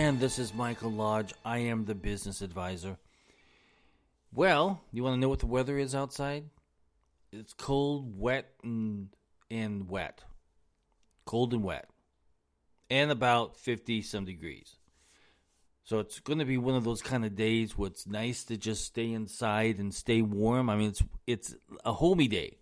again. This is Michael Lodge. I am the business advisor. Well, you want to know what the weather is outside? It's cold, wet, and, and wet. Cold and wet. And about 50 some degrees. So it's going to be one of those kind of days where it's nice to just stay inside and stay warm. I mean, it's it's a homey day.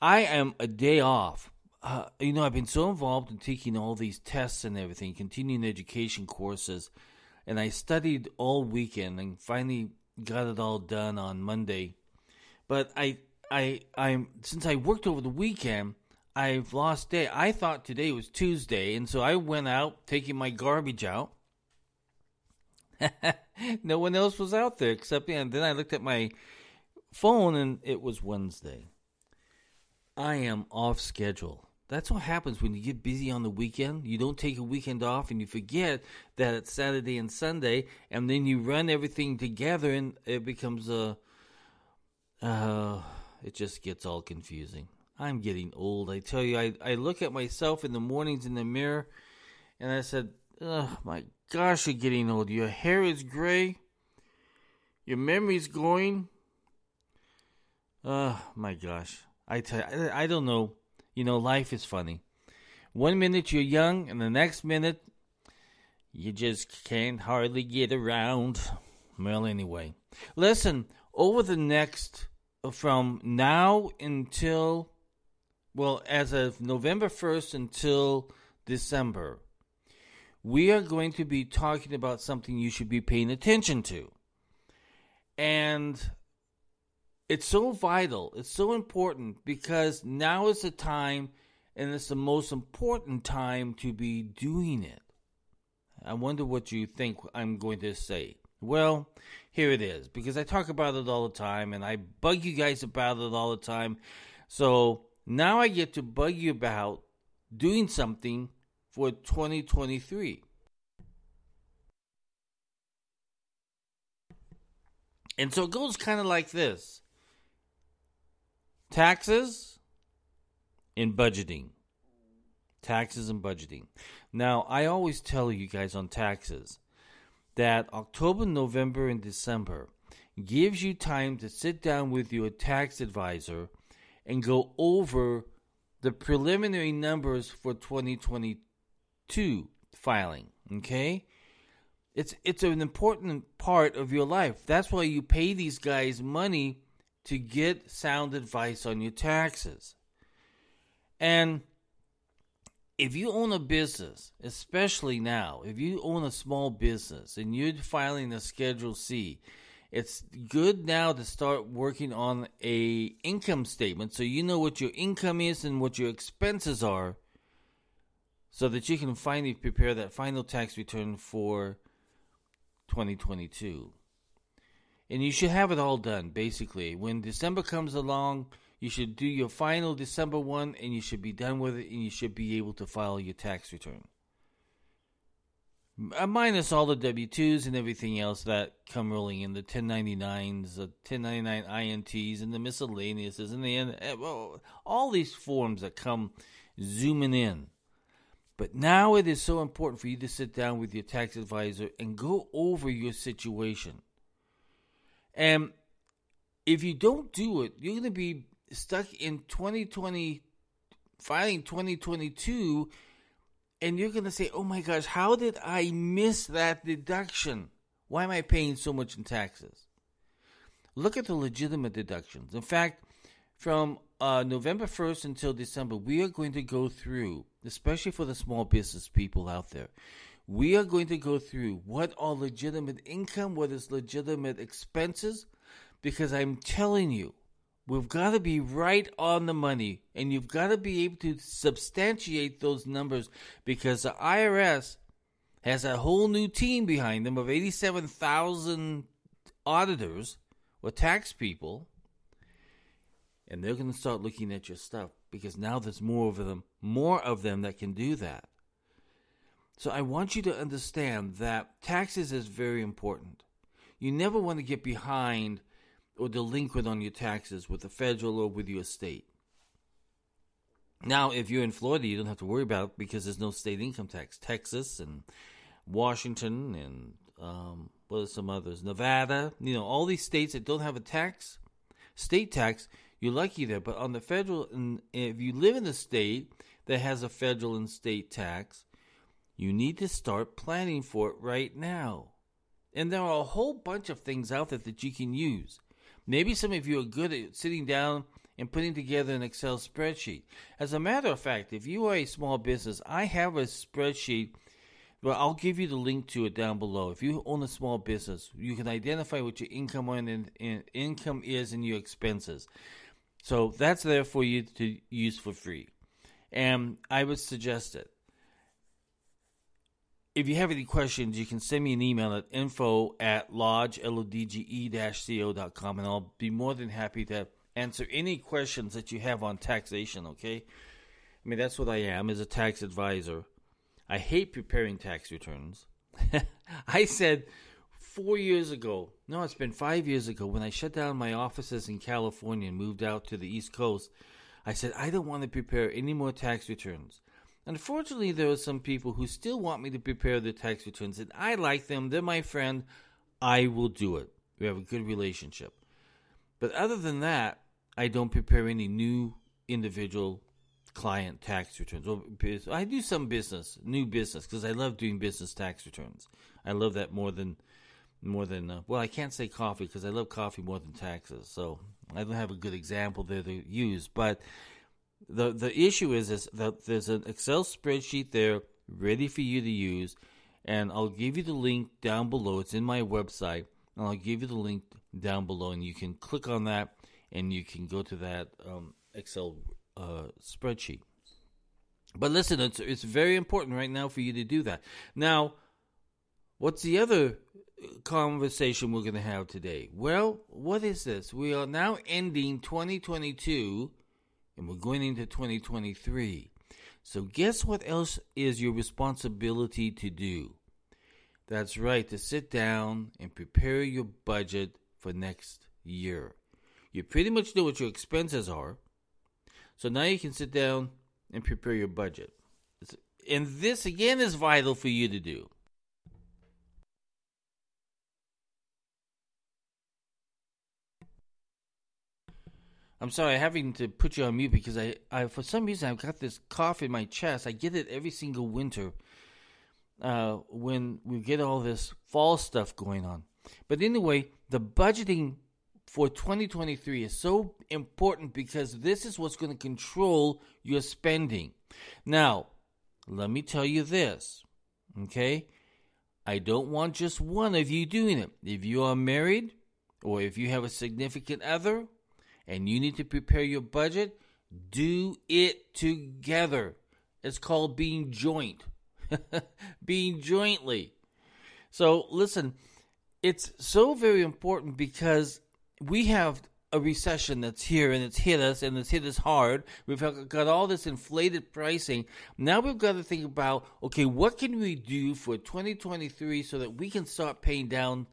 I am a day off. Uh, you know, I've been so involved in taking all these tests and everything, continuing education courses, and I studied all weekend and finally got it all done on Monday. But I, I, I'm since I worked over the weekend, I've lost day. I thought today was Tuesday, and so I went out taking my garbage out. no one else was out there except me. And then I looked at my phone, and it was Wednesday. I am off schedule. That's what happens when you get busy on the weekend. You don't take a weekend off and you forget that it's Saturday and Sunday, and then you run everything together, and it becomes a. Uh, it just gets all confusing. I'm getting old. I tell you, I, I look at myself in the mornings in the mirror, and I said, Oh my gosh, you're getting old. Your hair is gray, your memory's going. Oh my gosh. I tell you, I, I don't know. You know, life is funny. One minute you're young, and the next minute you just can't hardly get around. Well, anyway, listen. Over the next, uh, from now until, well, as of November first until December, we are going to be talking about something you should be paying attention to. And it's so vital, it's so important because now is the time and it's the most important time to be doing it. I wonder what you think I'm going to say. Well, here it is because I talk about it all the time and I bug you guys about it all the time. So now I get to bug you about doing something for 2023. And so it goes kind of like this taxes and budgeting. Taxes and budgeting. Now, I always tell you guys on taxes that October, November, and December gives you time to sit down with your tax advisor and go over the preliminary numbers for 2022 filing. Okay? It's it's an important part of your life. That's why you pay these guys money to get sound advice on your taxes. And if you own a business, especially now, if you own a small business and you're filing a Schedule C, it's good now to start working on a income statement so you know what your income is and what your expenses are so that you can finally prepare that final tax return for 2022. And you should have it all done, basically. When December comes along, you should do your final December one and you should be done with it and you should be able to file your tax return. Uh, minus all the W 2s and everything else that come rolling in the 1099s, the 1099 INTs, and the miscellaneouses, and the uh, all these forms that come zooming in. But now it is so important for you to sit down with your tax advisor and go over your situation. And if you don't do it, you're going to be stuck in 2020, filing 2022, and you're going to say, oh my gosh, how did I miss that deduction? Why am I paying so much in taxes? Look at the legitimate deductions. In fact, from uh, November 1st until December, we are going to go through, especially for the small business people out there, we are going to go through what are legitimate income, what is legitimate expenses, because I'm telling you, we've got to be right on the money and you've got to be able to substantiate those numbers because the IRS has a whole new team behind them of 87,000 auditors or tax people and they're going to start looking at your stuff because now there's more of them, more of them that can do that. So I want you to understand that taxes is very important. You never want to get behind or delinquent on your taxes with the federal or with your state. Now, if you're in Florida, you don't have to worry about it because there's no state income tax. Texas and Washington and um, what are some others? Nevada, you know, all these states that don't have a tax, state tax, you're lucky there. But on the federal, and if you live in a state that has a federal and state tax, you need to start planning for it right now. And there are a whole bunch of things out there that you can use. Maybe some of you are good at sitting down and putting together an Excel spreadsheet. As a matter of fact, if you are a small business, I have a spreadsheet. Well, I'll give you the link to it down below. If you own a small business, you can identify what your income and, and income is and your expenses. So that's there for you to use for free. And I would suggest it. If you have any questions, you can send me an email at info at lodge, L-O-D-G-E co.com, and I'll be more than happy to answer any questions that you have on taxation, okay? I mean, that's what I am, as a tax advisor. I hate preparing tax returns. I said four years ago, no, it's been five years ago, when I shut down my offices in California and moved out to the East Coast, I said, I don't want to prepare any more tax returns. Unfortunately, there are some people who still want me to prepare the tax returns, and I like them. They're my friend. I will do it. We have a good relationship. But other than that, I don't prepare any new individual client tax returns. I do some business, new business, because I love doing business tax returns. I love that more than more than uh, well, I can't say coffee because I love coffee more than taxes. So I don't have a good example there to use. But the the issue is is that there's an Excel spreadsheet there ready for you to use, and I'll give you the link down below. It's in my website, and I'll give you the link down below, and you can click on that and you can go to that um, Excel uh, spreadsheet. But listen, it's it's very important right now for you to do that. Now, what's the other conversation we're going to have today? Well, what is this? We are now ending 2022 and we're going into 2023. So, guess what else is your responsibility to do? That's right, to sit down and prepare your budget for next year. You pretty much know what your expenses are. So now you can sit down and prepare your budget. And this, again, is vital for you to do. I'm sorry, having to put you on mute because I, I, for some reason, I've got this cough in my chest. I get it every single winter uh, when we get all this fall stuff going on. But anyway, the budgeting for 2023 is so important because this is what's going to control your spending. Now, let me tell you this, okay? I don't want just one of you doing it. If you are married or if you have a significant other and you need to prepare your budget, do it together. It's called being joint. being jointly. So, listen, it's so very important because we have a recession that's here and it's hit us and it's hit us hard. We've got all this inflated pricing. Now we've got to think about okay, what can we do for 2023 so that we can start paying down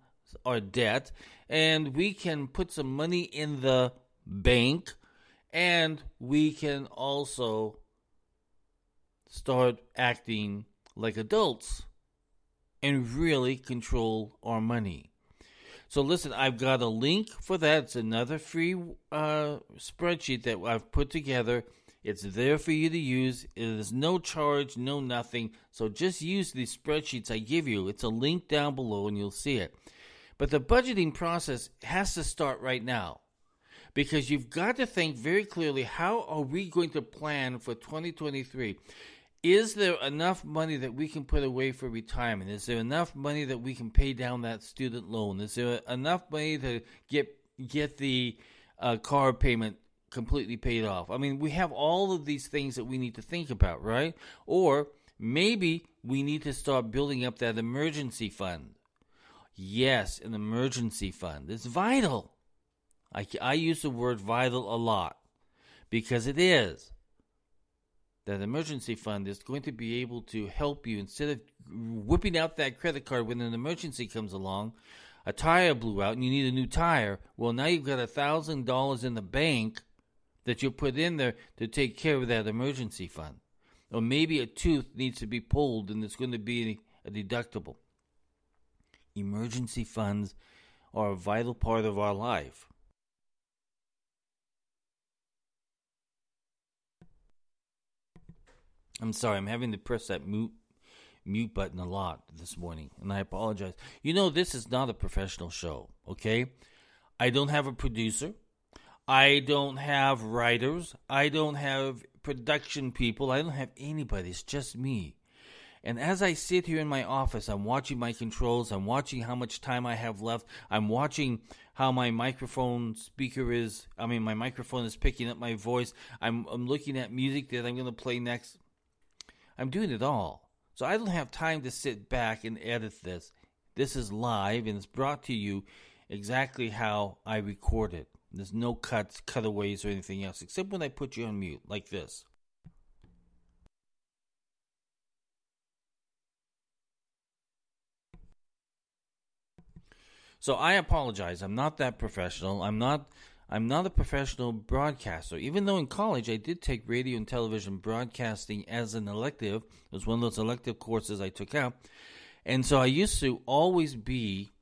our debt and we can put some money in the bank and we can also start acting like adults and really control our money. So listen, I've got a link for that. It's another free uh, spreadsheet that I've put together. It's there for you to use. It is no charge, no nothing. So just use these spreadsheets I give you. It's a link down below and you'll see it. But the budgeting process has to start right now because you've got to think very clearly how are we going to plan for 2023? is there enough money that we can put away for retirement? Is there enough money that we can pay down that student loan? Is there enough money to get get the uh, car payment completely paid off? I mean, we have all of these things that we need to think about, right? Or maybe we need to start building up that emergency fund. Yes, an emergency fund. It's vital. I, I use the word vital a lot because it is that emergency fund is going to be able to help you instead of whipping out that credit card when an emergency comes along a tire blew out and you need a new tire well now you've got a thousand dollars in the bank that you put in there to take care of that emergency fund. Or maybe a tooth needs to be pulled and it's going to be a deductible. Emergency funds are a vital part of our life. I'm sorry, I'm having to press that mute mute button a lot this morning, and I apologize. You know, this is not a professional show, okay? I don't have a producer. I don't have writers. I don't have production people. I don't have anybody. It's just me. And as I sit here in my office, I'm watching my controls. I'm watching how much time I have left. I'm watching how my microphone speaker is. I mean, my microphone is picking up my voice. I'm, I'm looking at music that I'm going to play next. I'm doing it all. So I don't have time to sit back and edit this. This is live and it's brought to you exactly how I record it. There's no cuts, cutaways, or anything else, except when I put you on mute, like this. So I apologize. I'm not that professional. I'm not I'm not a professional broadcaster. Even though in college I did take radio and television broadcasting as an elective. It was one of those elective courses I took out. And so I used to always be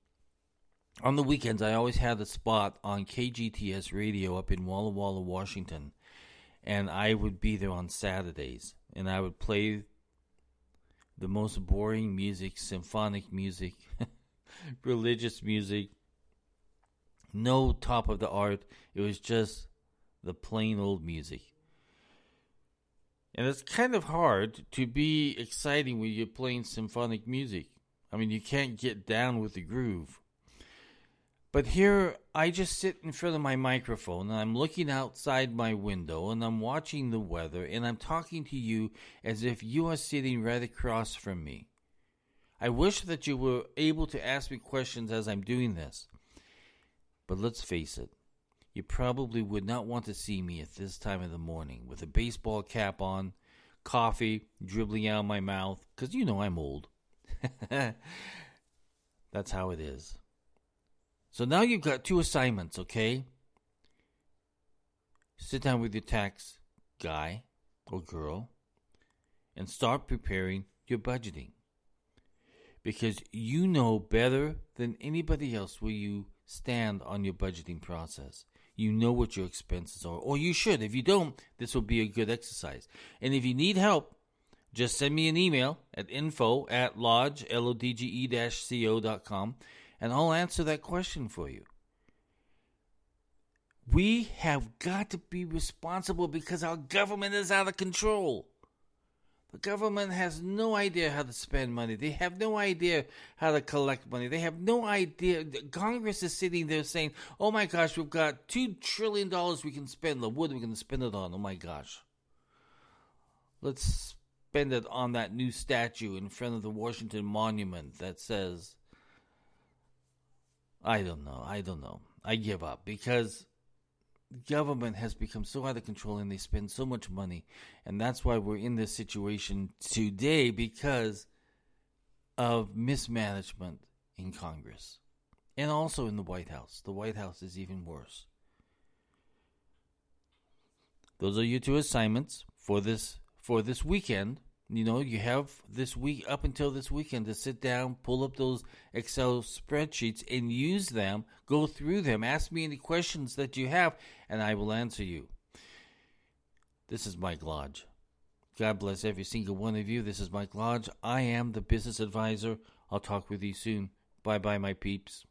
on the weekends I always had a spot on KGTS radio up in Walla Walla, Washington. And I would be there on Saturdays and I would play the most boring music, symphonic music, religious music, no top of the art. It was just the plain old music. And it's kind of hard to be exciting when you're playing symphonic music. I mean, you can't get down with the groove. But here, I just sit in front of my microphone and I'm looking outside my window and I'm watching the weather and I'm talking to you as if you are sitting right across from me. I wish that you were able to ask me questions as I'm doing this. But let's face it, you probably would not want to see me at this time of the morning with a baseball cap on, coffee dribbling out of my mouth, because you know I'm old. That's how it is. So now you've got two assignments, okay? Sit down with your tax guy or girl and start preparing your budgeting. Because you know better than anybody else where you stand on your budgeting process. You know what your expenses are, or you should. If you don't, this will be a good exercise. And if you need help, just send me an email at info at lodge, L-O-D-G-E dash com and I'll answer that question for you. We have got to be responsible because our government is out of control. The government has no idea how to spend money. They have no idea how to collect money. They have no idea. Congress is sitting there saying, oh my gosh, we've got $2 trillion we can spend. What are we going to spend it on? Oh my gosh. Let's spend it on that new statue in front of the Washington Monument that says, I don't know. I don't know. I give up because government has become so out of control and they spend so much money. And that's why we're in this situation today because of mismanagement in Congress and also in the White House. The White House is even worse. Those are your two assignments for this for this weekend you know, you have this week up until this weekend to sit down, pull up those Excel spreadsheets and use them, go through them, ask me any questions that you have, and I will answer you. This is Mike Lodge. God bless every single one of you. This is Mike Lodge. I am the business advisor. I'll talk with you soon. Bye bye, my peeps.